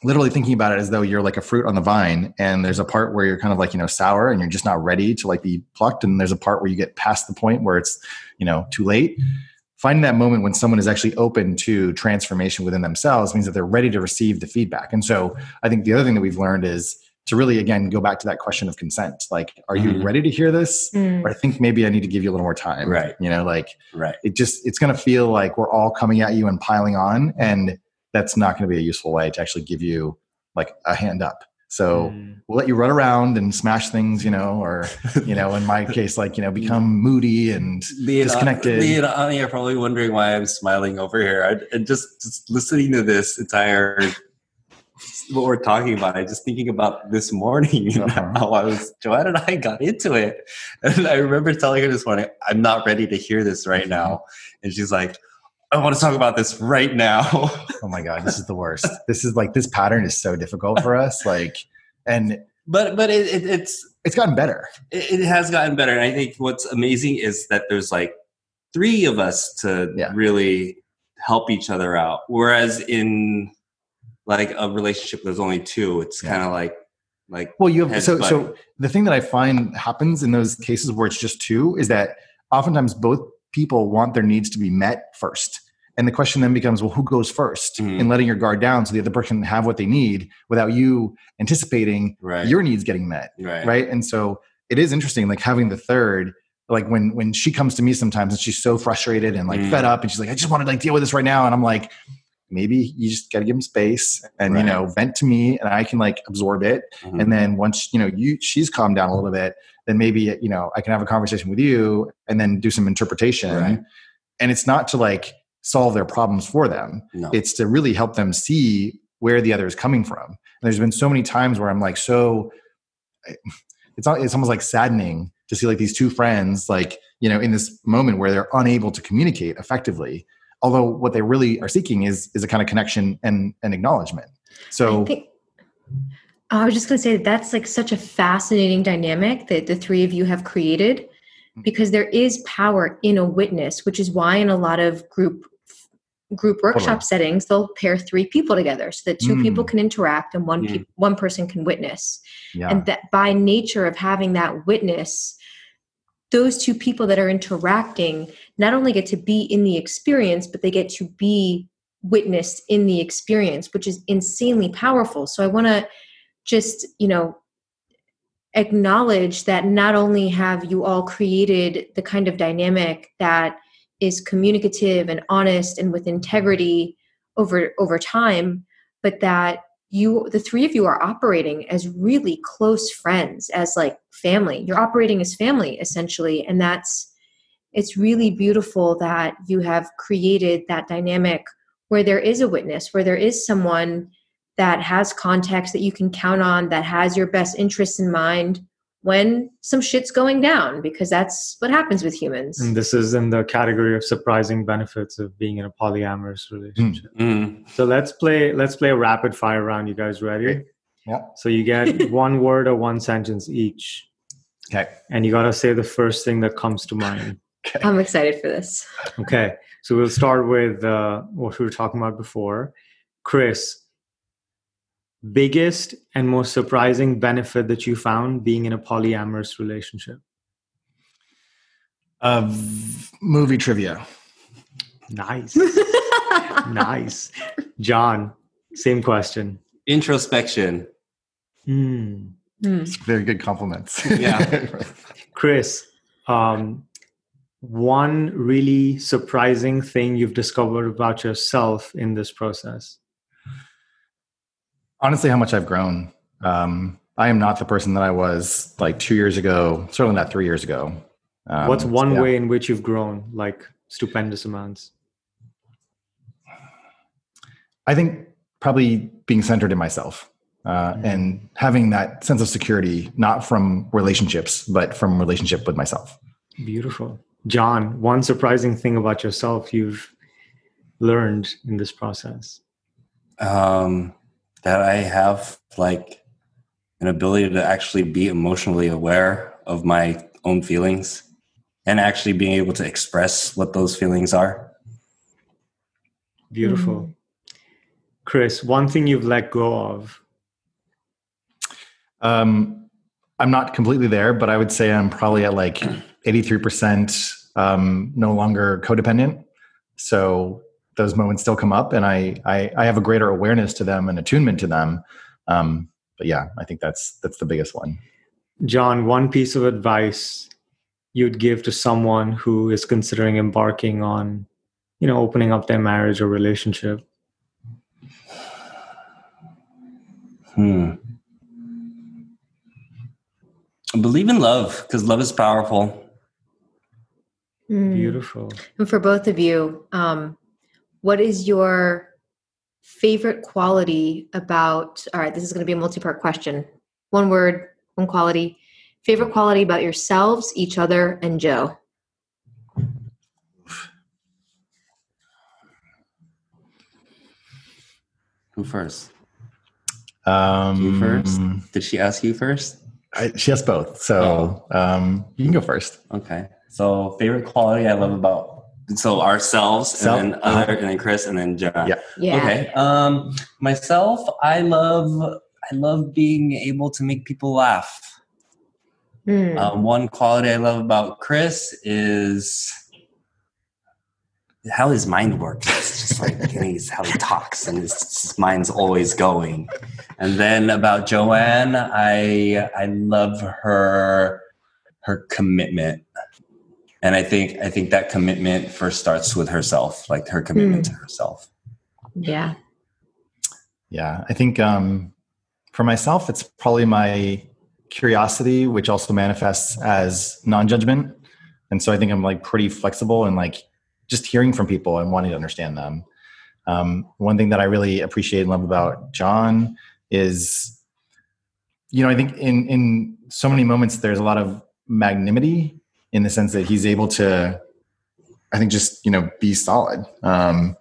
literally thinking about it as though you're like a fruit on the vine and there's a part where you're kind of like you know sour and you're just not ready to like be plucked. And there's a part where you get past the point where it's you know too late finding that moment when someone is actually open to transformation within themselves means that they're ready to receive the feedback. And so I think the other thing that we've learned is to really again go back to that question of consent like are you mm-hmm. ready to hear this mm. or i think maybe i need to give you a little more time right you know like right it just it's going to feel like we're all coming at you and piling on and that's not going to be a useful way to actually give you like a hand up so mm. we'll let you run around and smash things, you know, or [LAUGHS] you know, in my case, like you know, become moody and Lee disconnected. Ani are probably wondering why I'm smiling over here. I, and just, just listening to this entire what we're talking about. I just thinking about this morning uh-huh. how I was Joanne and I got into it, and I remember telling her this morning, "I'm not ready to hear this right mm-hmm. now," and she's like. I want to talk about this right now. [LAUGHS] oh my god, this is the worst. This is like this pattern is so difficult for us. Like, and but but it, it, it's it's gotten better. It, it, has gotten better, and I think what's amazing is that there's like three of us to yeah. really help each other out. Whereas in like a relationship there's only two it's yeah. kind of like like well you have so so the thing that i find happens in those cases where it's just two is that oftentimes both people want their needs to be met first and the question then becomes well who goes 1st mm-hmm. in letting your guard down so the other person can have what they need without you anticipating right. your needs getting met right. right and so it is interesting like having the third like when when she comes to me sometimes and she's so frustrated and like mm. fed up and she's like i just want to like deal with this right now and i'm like maybe you just got to give them space and right. you know vent to me and i can like absorb it mm-hmm. and then once you know you she's calmed down a little bit then maybe you know i can have a conversation with you and then do some interpretation right. and it's not to like solve their problems for them no. it's to really help them see where the other is coming from and there's been so many times where i'm like so [LAUGHS] it's it's almost like saddening to see like these two friends like you know in this moment where they're unable to communicate effectively although what they really are seeking is is a kind of connection and and acknowledgement so I, think, I was just going to say that that's like such a fascinating dynamic that the three of you have created mm-hmm. because there is power in a witness which is why in a lot of group group workshop totally. settings they'll pair three people together so that two mm. people can interact and one mm. pe- one person can witness yeah. and that by nature of having that witness those two people that are interacting not only get to be in the experience, but they get to be witnessed in the experience, which is insanely powerful. So I want to just, you know, acknowledge that not only have you all created the kind of dynamic that is communicative and honest and with integrity over over time, but that you the three of you are operating as really close friends as like family. You're operating as family essentially and that's it's really beautiful that you have created that dynamic where there is a witness where there is someone that has context that you can count on that has your best interests in mind when some shit's going down because that's what happens with humans. And this is in the category of surprising benefits of being in a polyamorous relationship. Mm. So let's play let's play a rapid fire round. You guys ready? Yeah. So you get [LAUGHS] one word or one sentence each. Okay. And you got to say the first thing that comes to mind. Okay. I'm excited for this. Okay. So we'll start with uh, what we were talking about before. Chris, biggest and most surprising benefit that you found being in a polyamorous relationship? Of movie trivia. Nice. [LAUGHS] nice. John, same question. Introspection. Mm. Mm. Very good compliments. Yeah. [LAUGHS] Chris, um, one really surprising thing you've discovered about yourself in this process? Honestly how much I've grown. Um, I am not the person that I was like two years ago, certainly not three years ago. Um, What's one yeah. way in which you've grown like stupendous amounts? I think probably being centered in myself uh, mm-hmm. and having that sense of security, not from relationships, but from relationship with myself. Beautiful. John, one surprising thing about yourself you've learned in this process? Um, that I have like an ability to actually be emotionally aware of my own feelings and actually being able to express what those feelings are. Beautiful. Mm-hmm. Chris, one thing you've let go of? Um, I'm not completely there, but I would say I'm probably at like 83% um, no longer codependent. So those moments still come up and I, I, I have a greater awareness to them and attunement to them. Um, but yeah, I think that's, that's the biggest one. John, one piece of advice you'd give to someone who is considering embarking on, you know, opening up their marriage or relationship? Hmm. Believe in love because love is powerful. Mm. Beautiful. And for both of you, um, what is your favorite quality about, all right, this is going to be a multi part question. One word, one quality. Favorite quality about yourselves, each other, and Joe? Who first? Um, You first? Did she ask you first? I, she has both. So um, you can go first. Okay. So favorite quality I love about so ourselves Self, and then uh-huh. other and then Chris and then John. Yeah. Yeah. Okay. Um myself, I love I love being able to make people laugh. Hmm. Um, one quality I love about Chris is how his mind works. It's just like he's how he talks, and his, his mind's always going. And then about Joanne, I I love her her commitment, and I think I think that commitment first starts with herself, like her commitment to herself. yeah. Yeah, I think um, for myself, it's probably my curiosity, which also manifests as non-judgment. And so I think I'm like pretty flexible and like just hearing from people and wanting to understand them. Um, one thing that I really appreciate and love about John is, you know, I think in in so many moments there's a lot of magnanimity in the sense that he's able to, I think, just you know, be solid. Um,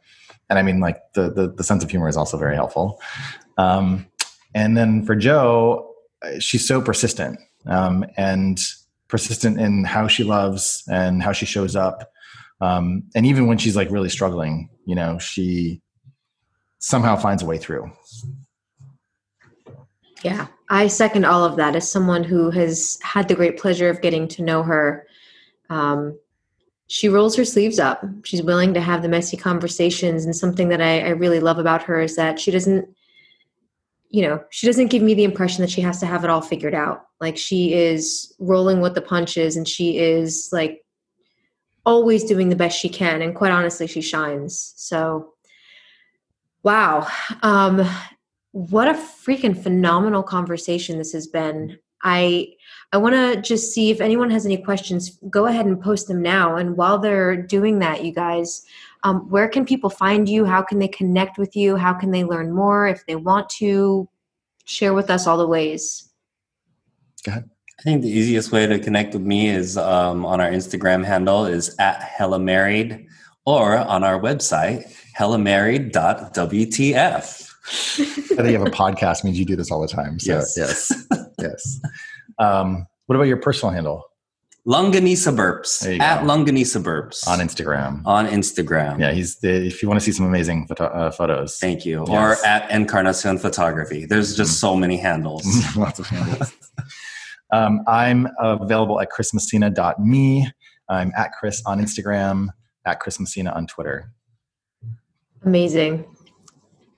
and I mean, like the, the the sense of humor is also very helpful. Um, and then for Joe, she's so persistent um, and persistent in how she loves and how she shows up. Um, and even when she's like really struggling, you know, she somehow finds a way through. Yeah, I second all of that. As someone who has had the great pleasure of getting to know her, um, she rolls her sleeves up. She's willing to have the messy conversations. And something that I, I really love about her is that she doesn't, you know, she doesn't give me the impression that she has to have it all figured out. Like she is rolling with the punches and she is like always doing the best she can. And quite honestly, she shines. So, wow. Um, what a freaking phenomenal conversation this has been. I I want to just see if anyone has any questions. Go ahead and post them now. And while they're doing that, you guys, um, where can people find you? How can they connect with you? How can they learn more if they want to? Share with us all the ways. Go ahead. I think the easiest way to connect with me is um, on our Instagram handle is at hella married or on our website hellamarried.wtf. I think you have a podcast means you do this all the time. So [LAUGHS] Yes. yes, yes. Um, what about your personal handle Longanisa Burps There you at go. Longanisa Burps on Instagram? on Instagram. Yeah, he's the, if you want to see some amazing photo, uh, photos. Thank you. Yes. Or at Encarnacion Photography. There's just so many handles. [LAUGHS] Lots of handles. um, I'm available at chrismessina.me. I'm at Chris on Instagram, at Chris Messina on Twitter. Amazing.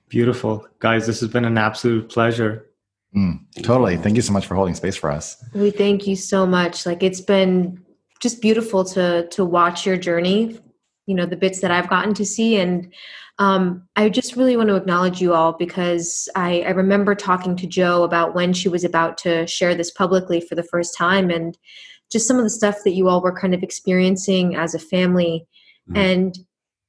Beautiful. Guys, this has been an absolute pleasure. Mm, totally. Thank you so much for holding space for us. We thank you so much. Like it's been just beautiful to to watch your journey. You know the bits that I've gotten to see, and um, I just really want to acknowledge you all because I, I remember talking to Joe about when she was about to share this publicly for the first time, and just some of the stuff that you all were kind of experiencing as a family, Mhm. and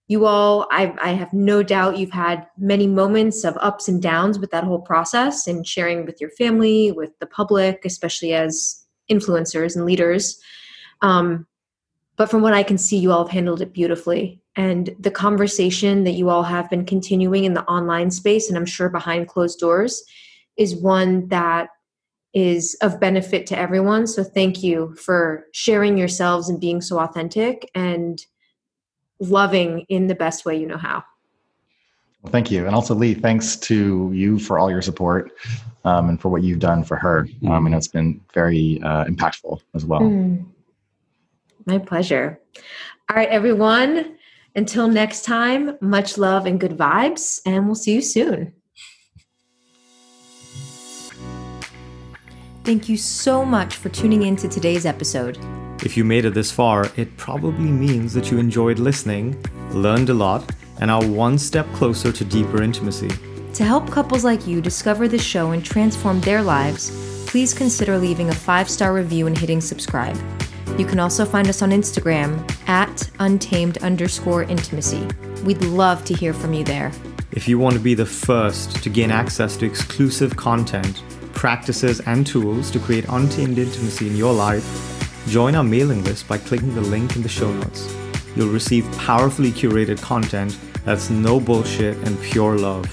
you all I, I have no doubt you've had many moments of ups and downs with that whole process and sharing with your family with the public especially as influencers and leaders. Um, but from what i can see you all have handled it beautifully. And the conversation that you all have been continuing in the online space and i'm sure behind closed doors is one that is of benefit to everyone. So thank you for sharing yourselves and being so authentic. And loving in the best way you know how. Well, thank you. And also, Lee, thanks to you for all your support um, and for what you've done for her. Um, I know it's been very uh, impactful as well. Mm. My pleasure. All right, everyone. Until next time, much love and good vibes, and we'll see you soon. Thank you so much for tuning in to today's episode. If you made it this far, it probably means that you enjoyed listening, learned a lot, and are one step closer to deeper intimacy. To help couples like you discover the show and transform their lives, please consider leaving a five star review and hitting subscribe. You can also find us on Instagram at untamed underscore intimacy. We'd love to hear from you there. If you want to be the first to gain access to exclusive content, practices, and tools to create untamed intimacy in your life, join our mailing list by clicking the link in the show notes. You'll receive powerfully curated content that's no bullshit and pure love.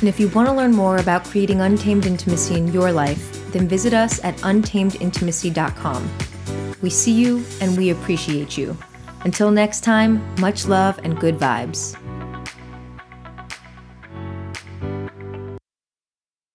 And if you want to learn more about creating untamed intimacy in your life, then visit us at untamedintimacy.com. We see you and we appreciate you. Until next time, much love and good vibes.